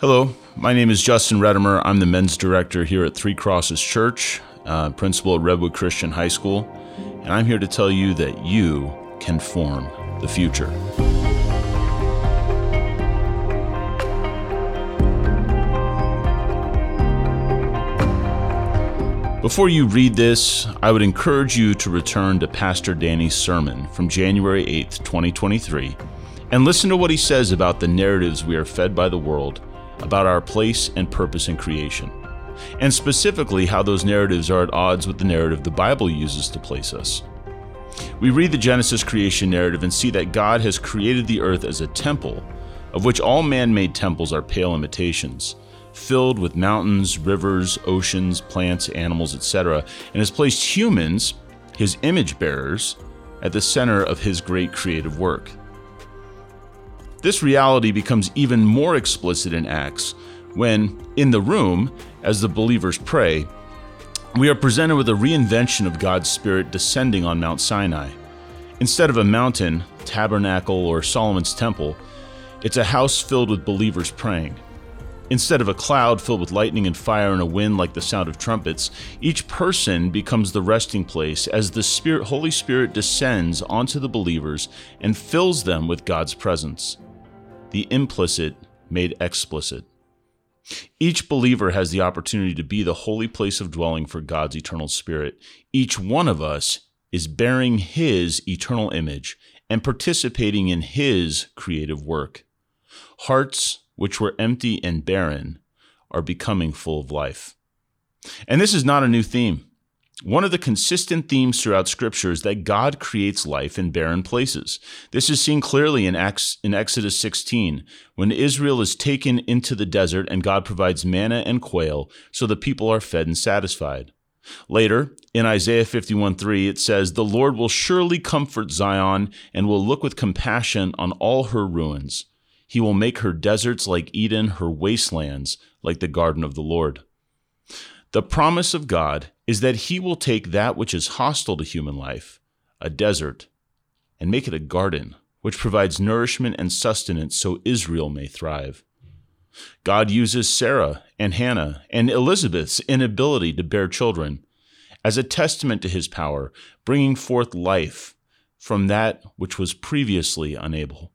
Hello, my name is Justin Redemer. I'm the men's director here at Three Crosses Church, uh, principal at Redwood Christian High School, and I'm here to tell you that you can form the future. Before you read this, I would encourage you to return to Pastor Danny's sermon from January 8th, 2023, and listen to what he says about the narratives we are fed by the world about our place and purpose in creation, and specifically how those narratives are at odds with the narrative the Bible uses to place us. We read the Genesis creation narrative and see that God has created the earth as a temple, of which all man made temples are pale imitations filled with mountains, rivers, oceans, plants, animals, etc., and has placed humans, his image bearers, at the center of his great creative work. This reality becomes even more explicit in Acts when, in the room, as the believers pray, we are presented with a reinvention of God's Spirit descending on Mount Sinai. Instead of a mountain, tabernacle, or Solomon's temple, it's a house filled with believers praying. Instead of a cloud filled with lightning and fire and a wind like the sound of trumpets, each person becomes the resting place as the Spirit, Holy Spirit descends onto the believers and fills them with God's presence. The implicit made explicit. Each believer has the opportunity to be the holy place of dwelling for God's eternal Spirit. Each one of us is bearing His eternal image and participating in His creative work. Hearts which were empty and barren, are becoming full of life. And this is not a new theme. One of the consistent themes throughout Scripture is that God creates life in barren places. This is seen clearly in, Acts, in Exodus 16, when Israel is taken into the desert and God provides manna and quail so the people are fed and satisfied. Later, in Isaiah 51 3, it says, The Lord will surely comfort Zion and will look with compassion on all her ruins. He will make her deserts like Eden, her wastelands like the garden of the Lord. The promise of God is that He will take that which is hostile to human life, a desert, and make it a garden, which provides nourishment and sustenance so Israel may thrive. God uses Sarah and Hannah and Elizabeth's inability to bear children as a testament to his power, bringing forth life from that which was previously unable.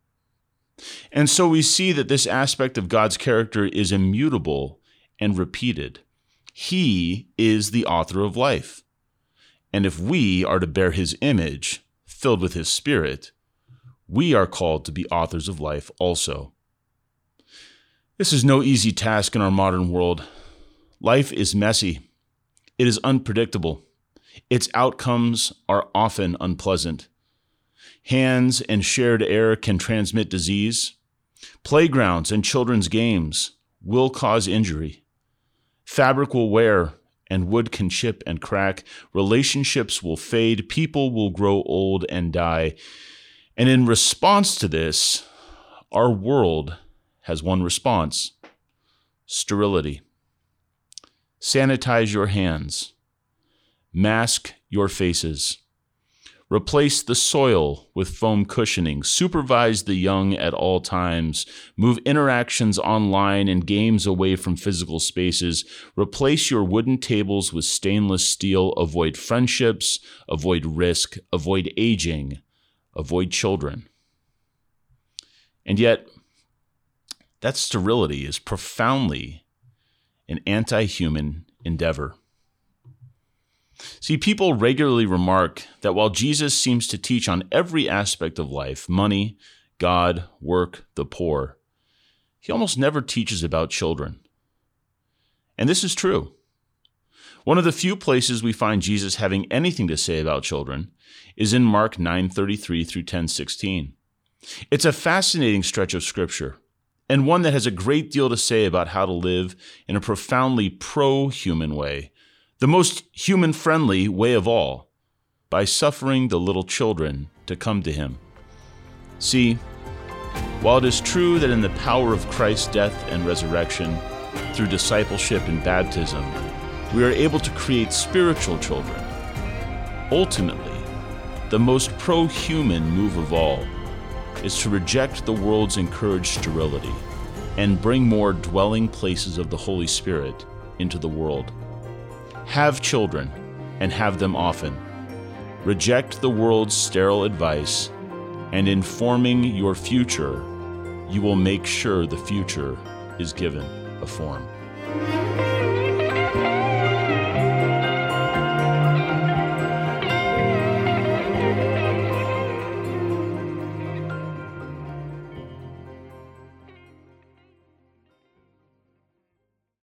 And so we see that this aspect of God's character is immutable and repeated. He is the author of life. And if we are to bear his image, filled with his spirit, we are called to be authors of life also. This is no easy task in our modern world. Life is messy, it is unpredictable, its outcomes are often unpleasant hands and shared air can transmit disease. Playgrounds and children's games will cause injury. Fabric will wear and wood can chip and crack. Relationships will fade. People will grow old and die. And in response to this, our world has one response sterility. Sanitize your hands, mask your faces Replace the soil with foam cushioning. Supervise the young at all times. Move interactions online and games away from physical spaces. Replace your wooden tables with stainless steel. Avoid friendships. Avoid risk. Avoid aging. Avoid children. And yet, that sterility is profoundly an anti human endeavor. See, people regularly remark that while Jesus seems to teach on every aspect of life money, God, work, the poor he almost never teaches about children. And this is true. One of the few places we find Jesus having anything to say about children is in Mark 9:33 through 10:16. It's a fascinating stretch of scripture and one that has a great deal to say about how to live in a profoundly pro-human way the most human friendly way of all, by suffering the little children to come to him. See, while it is true that in the power of Christ's death and resurrection, through discipleship and baptism, we are able to create spiritual children, ultimately, the most pro human move of all is to reject the world's encouraged sterility and bring more dwelling places of the Holy Spirit into the world. Have children and have them often. Reject the world's sterile advice, and in forming your future, you will make sure the future is given a form.